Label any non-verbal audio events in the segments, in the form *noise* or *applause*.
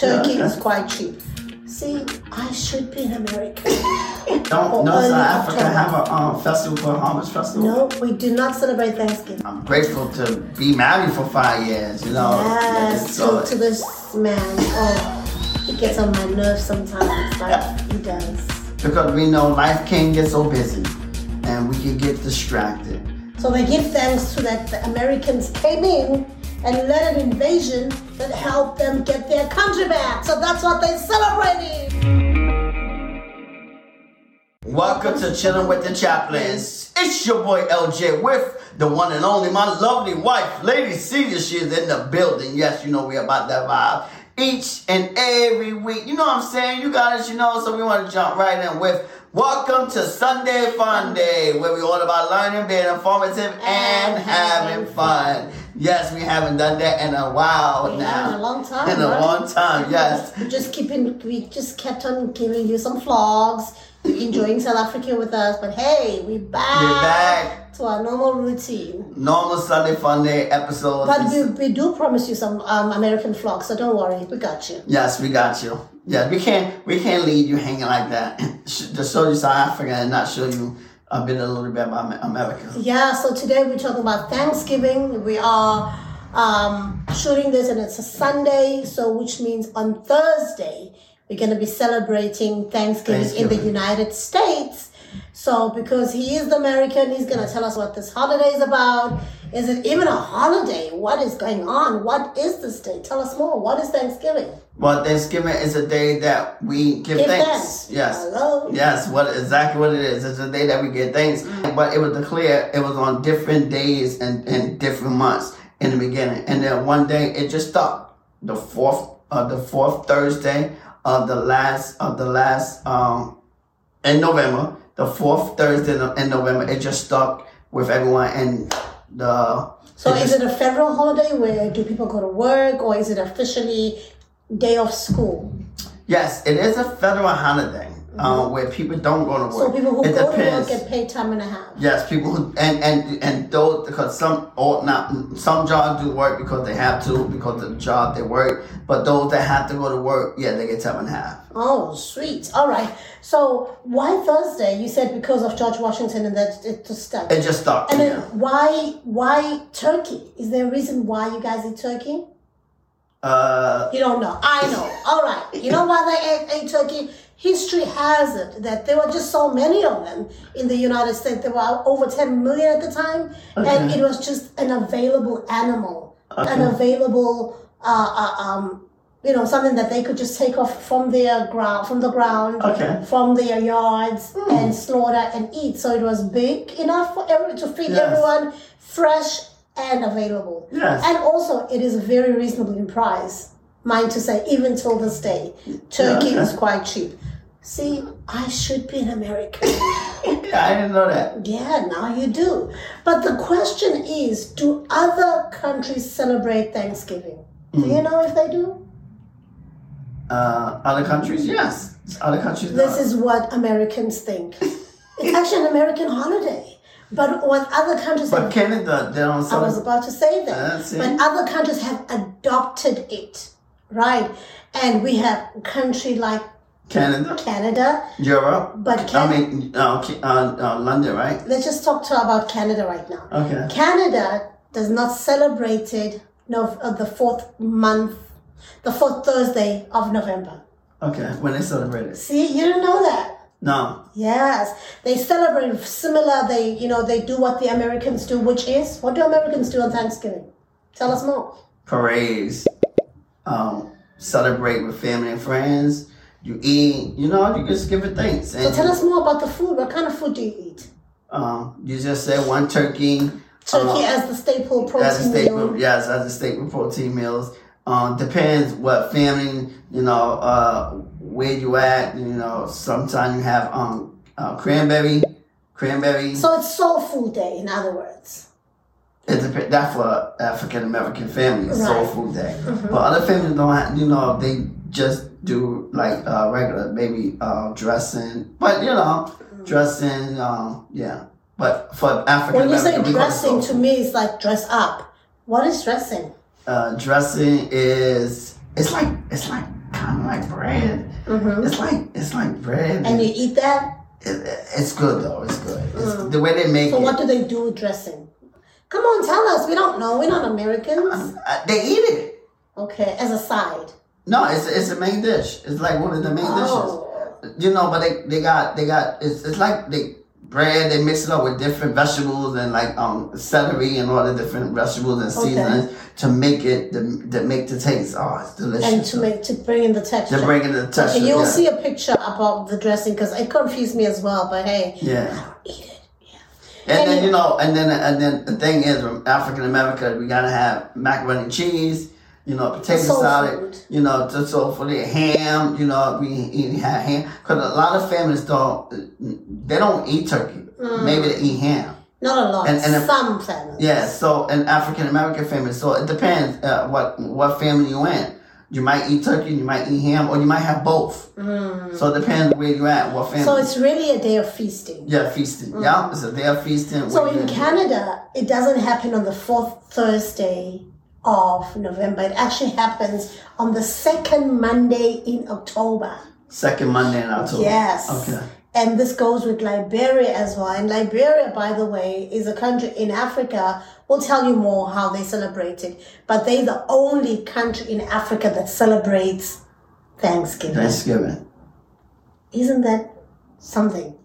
Turkey Yeah, is quite cheap. See, I should be an American. *laughs* Don't no South Africa October. have a um, festival called Harvest Festival? no, we do not celebrate Thanksgiving. I'm grateful to be married for five years. You know. Yes, So- to, to this man. Oh, he gets on my nerves sometimes, but Yeah. he does. because we know life can get so busy, and we can get distracted. So they give thanks to that the Americans came in and led an invasion that helped them get their country back. So that's what they celebrated. Welcome to Chilling with the Chaplins. It's your boy LJ with the one and only, my lovely wife, Lady Celia. She is in the building. Yes, you know we about that vibe. Each and every week. You know what I'm saying? You guys, you know, so we want to jump right in with Welcome to Sunday Fun Day, where we all about learning, being informative, and, And having having fun. Yes, we haven't done that in a while We now. in a long time, In a right? long time, yes. We just keeping we just kept on giving you some vlogs, enjoying South Africa with us. But hey, we back, We're back. To our normal routine. Normal Sunday Fun Day episodes. But we, we do promise you some um, American vlogs, so don't worry, we got you. Yes, we got you. Yeah, we can't we can't leave you hanging like that. *laughs* To show you South Africa and not show you a bit a little bit about America. Yeah, so today we're talking about Thanksgiving. We are um, shooting this and it's a Sunday, so which means on Thursday we're going to be celebrating Thanksgiving, in the United States. So because he is the American, he's going to tell us what this holiday is about. Is it even a holiday? What is going on? What is this day? Tell us more. What is Thanksgiving? Well, Thanksgiving is a day that we give, Give thanks. thanks. Yes. Hello. Yes, what exactly what it is. It's a day that we give thanks. But it was declared it was on different days and, and different months in the beginning. And then one day it just stopped. The fourth uh, the fourth Thursday of the last of the last um in November, the fourth Thursday in November, it just stuck with everyone and the So is just- it a federal holiday where do people go to work or is it officially day of school? Yes, it is a federal holiday uh, where people don't go to work. Mm-hmm. So people who it go to work get paid time and a half. Yes, people who and and and those because some or not some jobs do work because they have to because of the job they work, but those that have to go to work, yeah, they get time and a half. Oh, sweet. All right. So why Thursday? You said because of George Washington and that it just stuck. It just stopped. And then yeah. why why turkey? Is there a reason why you guys eat turkey? Uh, You don't know. I know. All right. You know why they ate, ate turkey? History has it that there were just so many of them in the United States. There were over 10 million at the time. And it was just an available animal, an available, uh, uh, um, you know, something that they could just take off from their ground, from the ground, Okay. from their yards and slaughter and eat. So it was big enough for every, to feed Yes. everyone, fresh and available. Yes. And also, it is very reasonable in price. Mind to say, even till this day, turkey okay. is quite cheap. See, I should be an American. *laughs* yeah, I didn't know that. yeah, now you do. But the question is, do other countries celebrate Thanksgiving? Do Mm. you know if they do? Uh, other countries, yes, other countries. This no. is what Americans think. It's actually an American holiday. But what other countries But have Canada, they don't Celebrate. I was about to say that. It. but other countries have adopted it, right? And we have a country like Canada, Canada, Europe. but I mean, uh, uh, uh, London, right? let's just talk to about Canada right now. Okay. Canada does not celebrate it no, uh, the fourth month, the fourth Thursday of November. Okay. When they celebrate it. See, you didn't know that. No. Yes, they celebrate similar. They, you know, they do what the Americans do, which is what do Americans do on Thanksgiving? Tell us more. parades, um, celebrate with family and friends. You eat, you know, you just give it thanks. So tell us more about the food. What kind of food do you eat? um, you just said one turkey. Turkey uh, as the staple protein as a staple, meal. yes, as a staple protein meals. Um, depends what family, you know, uh, where you at. You know, sometimes you have um, uh, cranberry, cranberry. So it's soul food day, in other words. It. That for African American families, soul Right. Mm-hmm. food day. But other families don't have, you know, they just do like uh, regular maybe uh, dressing. But you know, dressing, um, yeah. But for African When you say American, we call it soul dressing, to me, it's like dress up. What is dressing? uh, dressing is it's like it's like kind of like bread. Mhm. It's like it's like bread. And you eat that? It- it's good though. It's good. It's, The way they make Mm. So it, what do they do with dressing? Come on, tell us. We don't know. We're not Americans. uh, they eat it. Okay, as a side. No, it's it's a main dish. It's like one of the main Oh. dishes. You know, but they they got they got it's it's like they bread. They mix it up with different vegetables and like um celery and all the different vegetables and Okay. seasonings to make it to, to make the taste. Oh, it's delicious. And to make to bring in the texture. to bring in the texture. Okay, you'll yeah. see a picture about the dressing because it confused me as well. But hey, Yeah. And then you know, and then and then the thing is, from African America, we gotta have macaroni and cheese, you know, potato Soul salad, food. you know, to so for the ham, you know, we eat ham because a lot of families don't, they don't eat turkey. Mm. Maybe they eat ham. Not a lot. And- and Some families. Yeah, so an African American family, so it depends uh, what what family you in. You might eat turkey, you might eat ham, or you might have both. So it depends where you're at, what family. Mm. So it's really a day of feasting. yeah, feasting. Yeah, it's a day of feasting. So in Canada, it doesn't happen on the fourth Thursday of November. It actually happens on the second Monday in October. second Monday in October. Yes. Okay. And this goes with Liberia as well. And Liberia, by the way, is a country in Africa. We'll tell you more how they celebrate it. But they're the only country in Africa that celebrates Thanksgiving. Thanksgiving. Isn't that something?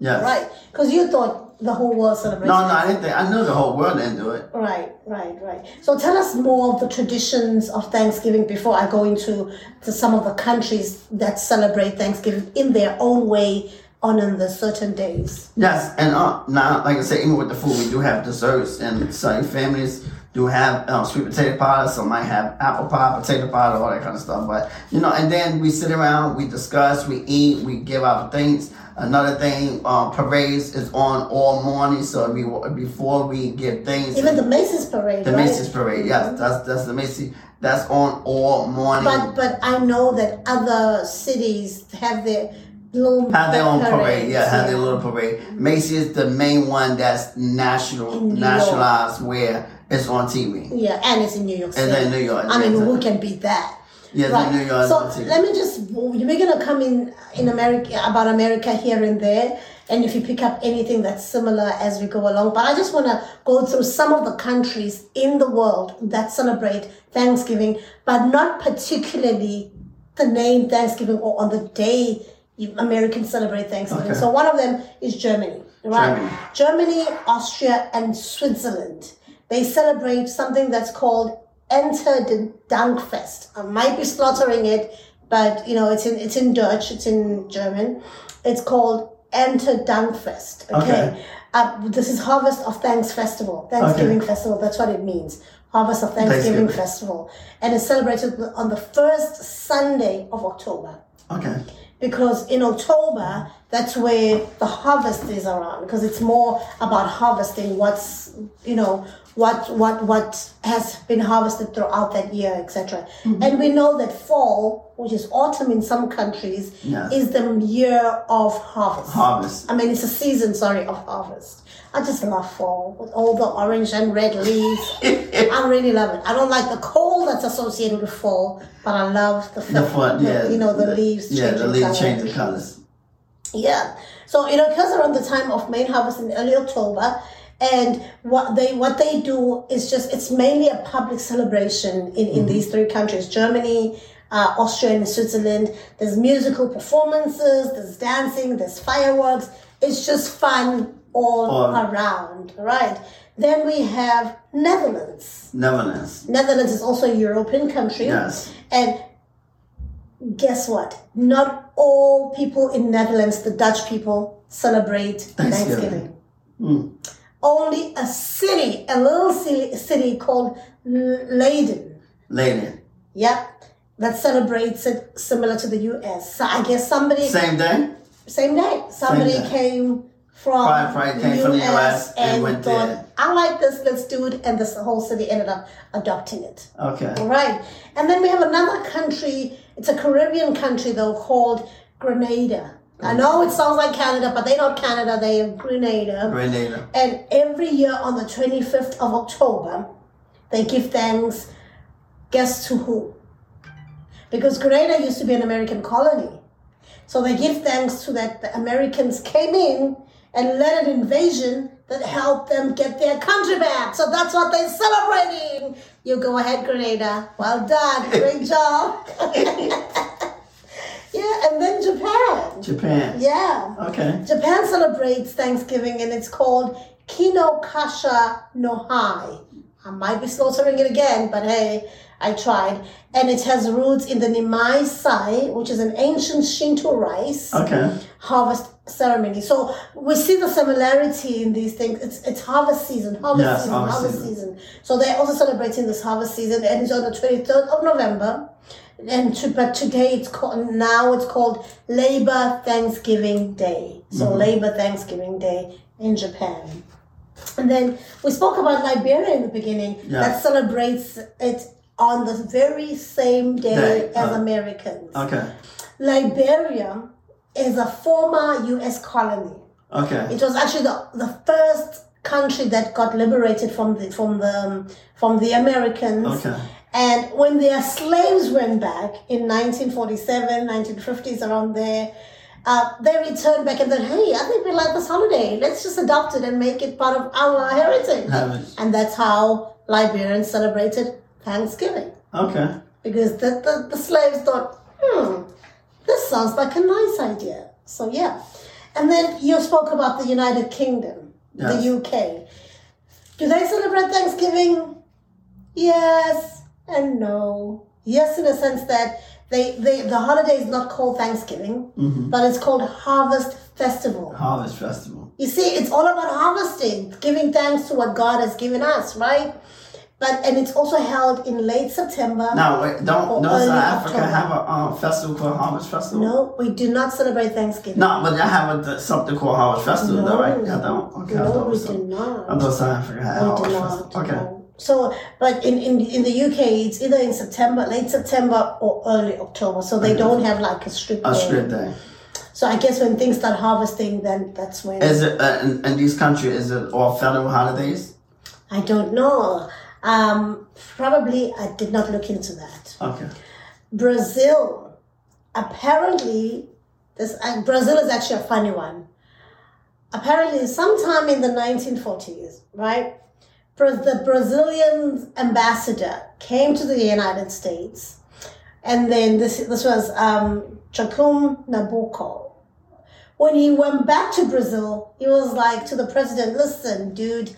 Yes. Right. Because you thought the whole world celebrates No, no, I didn't think. I knew the whole world didn't do it. Right, right, right. So tell us more of the traditions of Thanksgiving before I go into to some of the countries that celebrate Thanksgiving in their own way on in the certain days. Yes, and uh, now, like I said, even with the food, we do have desserts, and some families do have um, sweet potato pie. Some might have apple pie, potato pie, all that kind of stuff. But you know, and then we sit around, we discuss, we eat, we give out things. Another thing, um, parades is on all morning, so we before we give things. Even the Macy's parade, the right? Macy's parade, yes, that's that's the Macy's. That's on all morning. But but I know that other cities have their little Have their own parade, yeah, have their little parade. Mm-hmm. Macy is the main one that's national, New nationalized where it's on TV. Yeah, and it's in New York City. It's in New York, I mean, who can beat that? Yeah, Right. New York. So let me just we're gonna come in in America about America here and there, and if you pick up anything that's similar as we go along. But I just want to go through some of the countries in the world that celebrate Thanksgiving, but not particularly the name Thanksgiving or on the day Americans celebrate Thanksgiving. Okay. So one of them is Germany, right? Germany. Germany, Austria, and Switzerland. They celebrate something that's called Enter the Dankfest. I might be slaughtering it, but you know it's in it's in Dutch, it's in German. It's called Erntedankfest. Okay. Okay. Uh, this is Harvest of Thanks Festival, Thanksgiving Festival. That's what it means. Harvest of Thanksgiving, Thanksgiving. Festival, and it's celebrated on the first Sunday of October okay. Because in October that's where the harvest is around because it's more about harvesting what's you know what what what has been harvested throughout that year etc mm-hmm. and we know that fall which is autumn in some countries Yes. is the year of harvest Harvest. i mean it's a season sorry of harvest i just love fall with all the orange and red leaves *laughs* i really love it i don't like the cold that's associated with fall but i love the, The fun, yeah. you know the leaves Yeah, the leaves color. change the colors. Yeah. So it occurs around the time of main harvest in early October. And what they what they do is just it's mainly a public celebration in, in these three countries Germany, uh, Austria, and Switzerland. There's musical performances, there's dancing, there's fireworks. It's just fun all All- around, right? Then we have Netherlands. Netherlands. Netherlands is also a European country. Yes. And guess what? Not all people in Netherlands, the Dutch people, celebrate Thanksgiving. Hmm. Only a city, a little city, city called Leiden, Lady. yep, that celebrates it similar to the U.S. So I guess somebody Same day. same day. Somebody day. came from came from the US and and went thought, there. I like this, let's do it, and this whole city ended up adopting it. Okay. All right. And then we have another country, it's a Caribbean country though, called Grenada. I know it sounds like Canada, but they're not Canada, they are Grenada. Grenada. And every year on the 25th of October, they give thanks, guess to who? because Grenada used to be an American colony. So they give thanks to that the Americans came in and led an invasion that helped them get their country back. So that's what they're celebrating. You go ahead, Grenada. Well done. Great *laughs* job. *laughs* yeah, and then Japan. Japan. Yeah. Okay. Japan celebrates Thanksgiving and it's called Kino Kasha no Hai. I might be slaughtering it again, but hey, I tried. And it has roots in the Nimai Sai, which is an ancient Shinto rice Okay. harvest ceremony. So we see the similarity in these things. It's it's harvest season, harvest Yes, season, harvest harvest, season. season. So they're also celebrating this harvest season, and it's on the twenty third of November. And to, but today it's called now it's called Labor Thanksgiving Day. So Mm-hmm. Labor Thanksgiving Day in Japan. And then we spoke about Liberia in the beginning Yeah. that celebrates it on the very same day Day, as uh, Americans. Okay. Liberia is a former U.S. colony. Okay. It was actually the, the first country that got liberated from the from the from the Americans. Okay. And when their slaves went back in 1947, 1950s, around there, uh, they returned back and said, "Hey, I think we like this holiday. Let's just adopt it and make it part of our heritage." Heritage. And that's how Liberians celebrated Thanksgiving Okay. because the, the, the slaves thought, hmm, this sounds like a nice idea. So yeah. And then you spoke about the United Kingdom, Yes. the UK. Do they celebrate Thanksgiving? Yes and no. Yes, in a sense that they, they the holiday is not called Thanksgiving, Mm-hmm. but it's called Harvest Festival. Harvest Festival. You see, it's all about harvesting, giving thanks to what God has given us, right? But and it's also held in late September. No, wait, don't Or South Africa October. have a um, festival called Harvest Festival? No, we do not celebrate Thanksgiving. No, but they have a, something called Harvest Festival, though, right? I don't. Okay, I no, thought it we was do not. I thought South Africa had Harvest Festival. Okay. no. So, but in, in in the UK, it's either in September, late September, or early October. So they don't have like a strict A day. strip day. So I guess when things start harvesting, then that's when. Is it uh, in, in these countries? Is it all federal holidays? I don't know. Um, probably I did not look into that. Okay. Brazil, apparently, this uh, Brazil is actually a funny one. Apparently, sometime in the 1940s, right, the Brazilian ambassador came to the United States, and then this this was um, Nabuco. When he went back to Brazil, he was like to the president, "Listen, dude,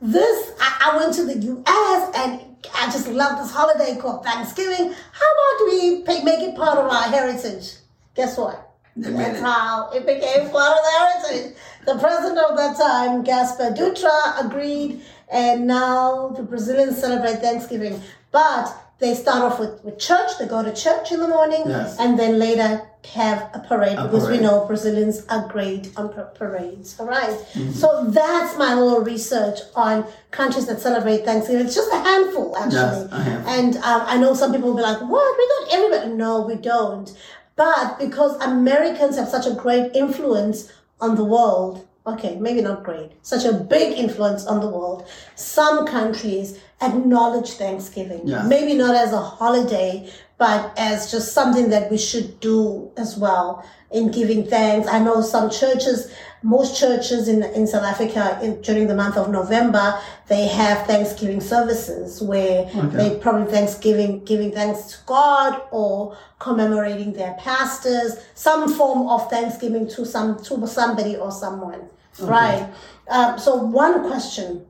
this I, I went to the U.S. and I just love this holiday called Thanksgiving. How about we pick, make it part of our heritage? Guess what? That's it. how it became part of the heritage. The president of that time, Gaspar Dutra, agreed, and now the Brazilians celebrate Thanksgiving. But they start off with, with church. They go to church in the morning, Yes. and then later have a parade A because we know Brazilians are great on par- parades. All right? Mm-hmm. So that's my little research on countries that celebrate Thanksgiving. It's just a handful, actually. Yes, a handful. And um, I know some people will be like, what? We got everybody. No, we don't. But because Americans have such a great influence on the world, okay, maybe not great, such a big influence on the world, some countries acknowledge Thanksgiving. Yeah. Maybe not as a holiday, but as just something that we should do as well in giving thanks. I know some churches, most churches in, in South Africa in, during the month of November, they have Thanksgiving services where they probably Thanksgiving, giving thanks to God or commemorating their pastors, some form of Thanksgiving to some, to somebody or someone. Right. Um, so one question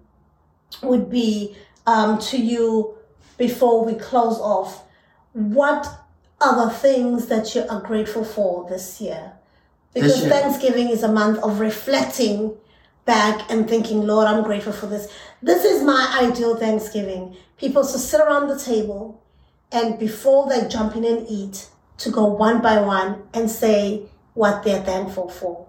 would be um, to you before we close off. What are the things that you are grateful for this year? Because year. thanksgiving is a month of reflecting back and thinking lord i'm grateful for this. This is my ideal thanksgiving. People to sit around the table and before they jump in and eat to go one by one and say what they're thankful for.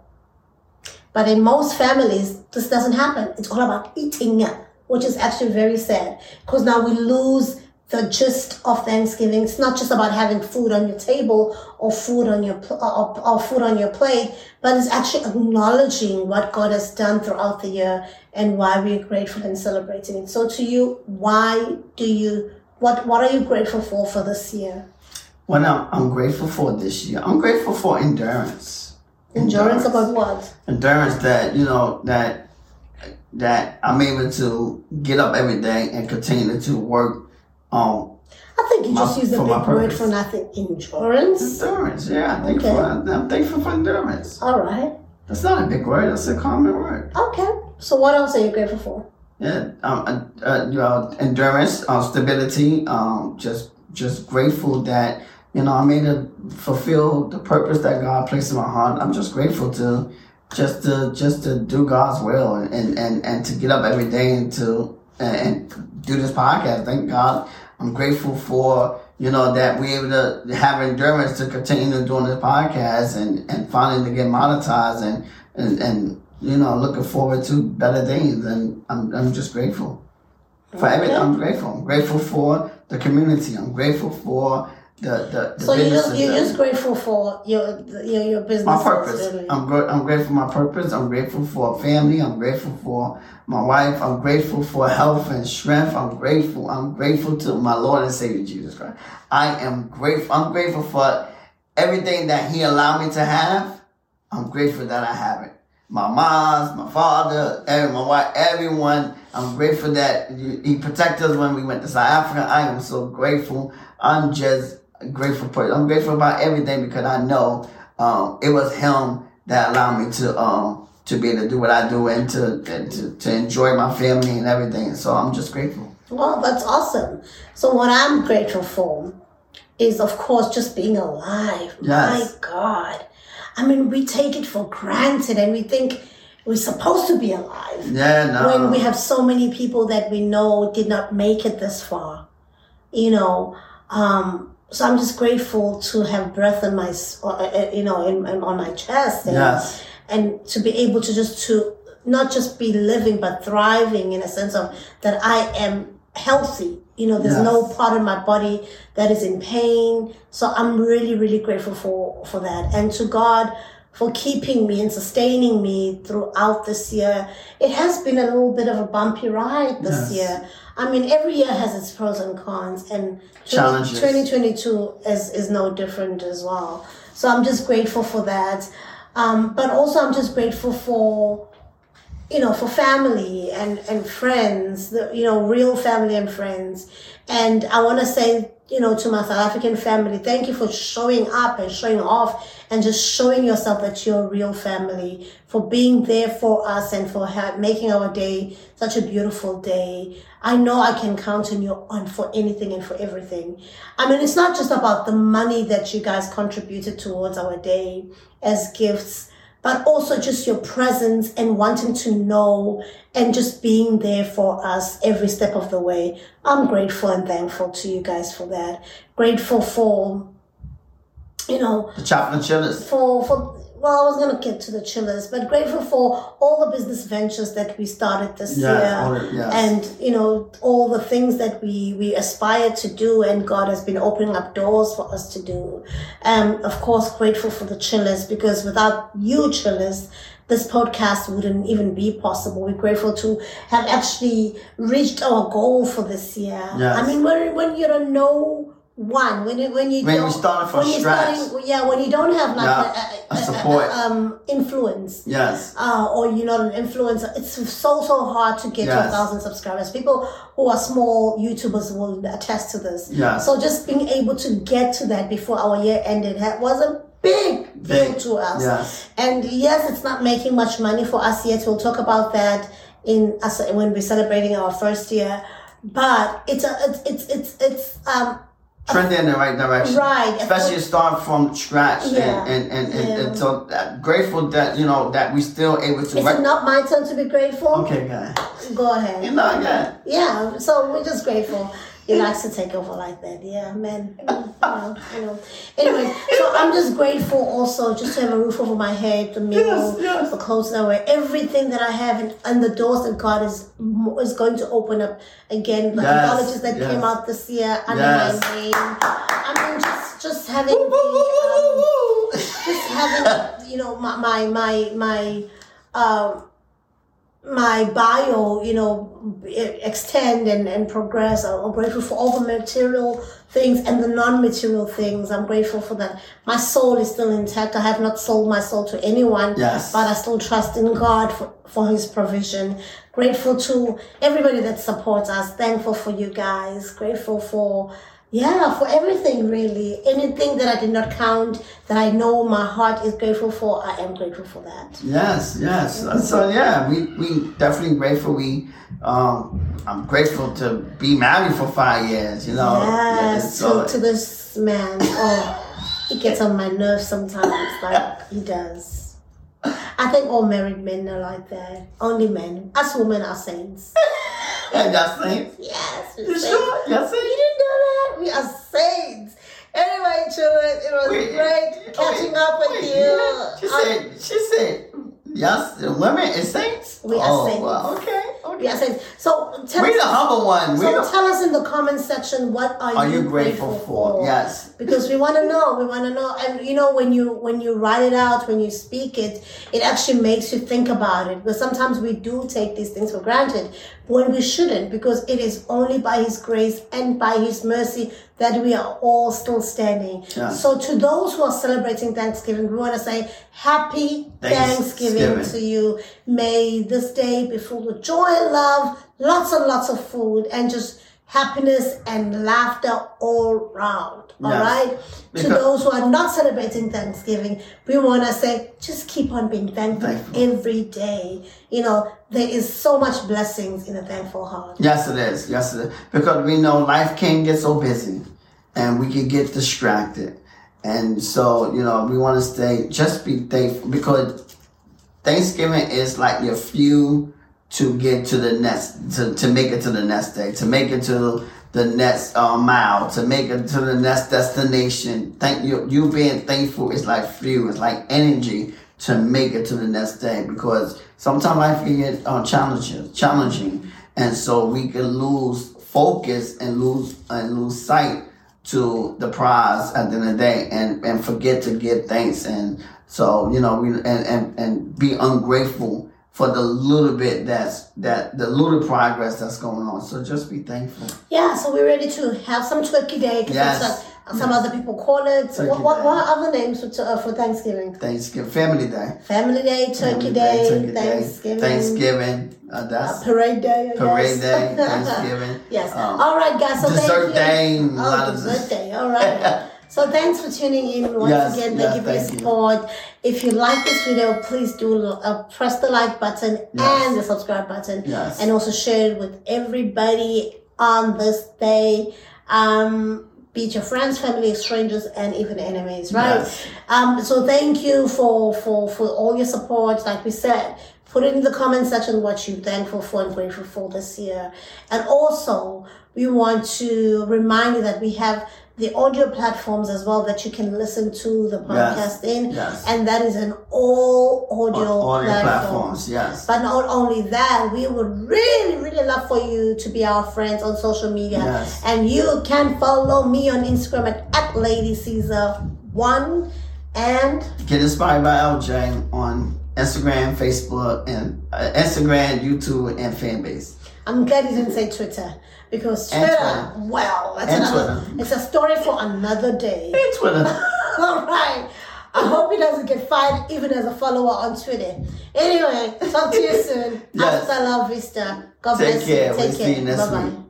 But in most families, this doesn't happen. It's all about eating, which is actually very sad because now we lose the gist of Thanksgiving. It's not just about having food on your table or food on your pl- or, or food on your plate, but it's actually acknowledging what God has done throughout the year and why we're grateful and celebrating it. So, to you, why do you what What are you grateful for for this year? What I'm, I'm grateful for this year, I'm grateful for endurance. Endurance about what? Endurance that you know that that I'm able to get up every day and continue to work on I think you My- just used a big word for nothing. Endurance. endurance. Yeah, I think Okay. for I'm thankful for endurance. All right. That's not a big word. That's a common word. Okay. So what else are you grateful for? Yeah, um, uh, uh, you know, endurance, uh, stability. Um, just, just grateful that you know I'm able to fulfill the purpose that God placed in my heart. I'm just grateful to, just to, just to do God's will and and and to get up every day and to and, and do this podcast. Thank God. I'm grateful for you know that we're able to have endurance to continue doing this podcast and and finally to get monetized and and and you know looking forward to better things and I'm I'm just grateful for everything. I'm grateful. I'm grateful for the community. I'm grateful for the the, the So you just you're just grateful for your your your business. my purpose. Really. I'm gr- I'm grateful for my purpose. I'm grateful for family. I'm grateful for my wife. I'm grateful for health and strength. I'm grateful. I'm grateful to my Lord and Savior Jesus Christ. I am grateful. I'm grateful for everything that He allowed me to have. I'm grateful that I have it. My mom's, my father, every, my wife, everyone. I'm grateful that He protected us when we went to South Africa. I am so grateful. I'm just grateful. For, I'm grateful about everything because I know um, it was Him that allowed me to um, to be able to do what I do and to, and to to enjoy my family and everything. So I'm just grateful. Well, that's awesome. So what I'm grateful for is, of course, just being alive. Yes. My God, I mean, we take it for granted, and we think we're supposed to be alive. Yeah, no. when we have so many people that we know did not make it this far you know um so i'm just grateful to have breath in my s- uh, uh, you know in, in on my chest and, Yes. and to be able to just to not just be living but thriving in a sense of that i am healthy you know there's no part of my body that is in pain so i'm really really grateful for for that and to god for keeping me and sustaining me throughout this year. It has been a little bit of a bumpy ride this Yes. year. I mean, every year has its pros and cons, and Challenges. 2022 is, is no different as well. So I'm just grateful for that. Um, but also, I'm just grateful for you know, for family and, and friends, the, you know, real family and friends. And I want to say, you know, to my South African family, thank you for showing up and showing off and just showing yourself that you're a real family, for being there for us and for ha- making our day such a beautiful day. I know I can count on you on for anything and for everything. I mean, it's not just about the money that you guys contributed towards our day as gifts but also just your presence and wanting to know and just being there for us every step of the way. I'm grateful and thankful to you guys for that. Grateful for, you know, the chillers. for, for, well, I was going to get to the chillers, but grateful for all the business ventures that we started this year all yes. and you know all the things that we we aspire to do and god has been opening up doors for us to do um of course grateful for the chillers because without you chillers this podcast wouldn't even be possible. We're grateful to have actually reached our goal for this year. Yes. I mean, when, when you don't no one, when you, when you When you don't, from when you're scratch. starting- yeah, when you don't have like Yeah, a, a support. um, influence, Yes. uh, or you're not an influencer, it's so so hard to get to a thousand subscribers. People who are small YouTubers will attest to this. Yes. So just being able to get to that before our year ended was a big deal Big. to us. Yes. And yes, it's not making much money for us yet. We'll talk about that in us when we're celebrating our first year. But it's a it's it's it's, it's um Trending in the right direction. Right. Especially to start from scratch. Yeah. And, and, and, and, Yeah. and so grateful that, you know, that we still able to. is it not my turn to be grateful? okay, guy. Go ahead. You know, yeah. Yeah, so we're just grateful. He likes to take over like that. Yeah, man. You know, you know. Anyway, so I'm just grateful also just to have a roof over my head, the meal, Yes, yes. the clothes that I wear, everything that I have, and, and the doors that God is is going to open up again. The Yes, anthologies that yes. came out this year under Yes. my name. I mean, just just having the um, just having you know my my my my um my bio, you know, extend and, and progress. I'm grateful for all the material things and the non-material things. I'm grateful for that. My soul is still intact. I have not sold my soul to anyone, Yes. but I still trust in God for, for his provision. Grateful to everybody that supports us. Thankful for you guys. Grateful for yeah, for everything really. Anything that I did not count that I know my heart is grateful for, I am grateful for that. Yes, yes. So yeah, we we definitely grateful. We um, I'm grateful to be married for five years. You know. Yes, So- to, to this man. Oh, he gets on my nerves sometimes, like he does. I think all married men are like that. Only men. Us women are saints. *laughs* and y'all saints. Yes, You sure? You saints? Didn't know that? We are saints. Anyway, children, it was Wait, great catching up with wait, you. She said. She said. Yes, women is saints. We are oh, saints. Well, okay. We. So tell We the us, humble one. So the, tell us in the comment section what are, are you grateful for? Yes. because we want to know we want to know and you know when you when you write it out when you speak it it actually makes you think about it because sometimes we do take these things for granted when we shouldn't because it is only by his grace and by his mercy that we are all still standing Yeah. so to those who are celebrating thanksgiving we want to say happy Thanksgiving. thanksgiving to you may this day be full of joy and love lots and lots of food and just happiness and laughter all round. All Yes. right. To those who are not celebrating Thanksgiving, we want to say just keep on being thankful, Thankful. every day. You know, there is so much blessings in a thankful heart. Yes, it is. Yes, it is. Because we know life can get so busy and we can get distracted. And so, you know, we want to stay, just be thankful because Thanksgiving is like your fuel to get to the next, to, to make it to the next day, to make it to the next uh, mile, to make it to the next destination. Thank you. You being thankful is like fuel, it's like energy to make it to the next day because sometimes life can get uh, challenging, challenging, and so we can lose focus and lose and lose sight to the prize at the end of the day and, and forget to give thanks and so you know we and, and, and be ungrateful for the little bit that's that the little progress that's going on so just be thankful Yeah, so we're ready to have some turkey day. 'cause Yes. some other people call it. Turkey what, what, what are other names for, uh, for Thanksgiving? thanksgiving family day Family Day, Turkey Day, Turkey Thanksgiving, thanksgiving uh, uh, that's Parade Day. I parade guess. day *laughs* thanksgiving Yes. um, All right, guys. So dessert thank you. day lot Oh, dessert day. All right. *laughs* so thanks for tuning in once Yes, again. Thank yes, you for your thank you. support. If you like this video, please do uh, press the like button Yes. and the subscribe button, Yes. and also share it with everybody on this day. Um, be it your friends, family, strangers, and even enemies, right? Um, so thank you for, for, for all your support. Like we said, put it in the comment section what you're thankful for and grateful for this year. And also, we want to remind you that we have the audio platforms as well that you can listen to the podcast in. Yes. And that is an all audio, audio platform. platforms yes But not only that, we would really, really love for you to be our friends on social media. Yes. And you can follow me on Instagram at, at Lady Caesar one and Get inspired by LJ on Instagram, Facebook, and uh, Instagram, YouTube, and Fanbase. I'm glad he didn't say Twitter because Twitter, Twitter. well, that's And another, Twitter. it's a story for another day. And Twitter. *laughs* All right. I hope he doesn't get fired even as a follower on Twitter. Anyway, talk to you *laughs* soon. Yes. Hasta la vista. God Take bless care. you. We'll Take see you care. Bye bye.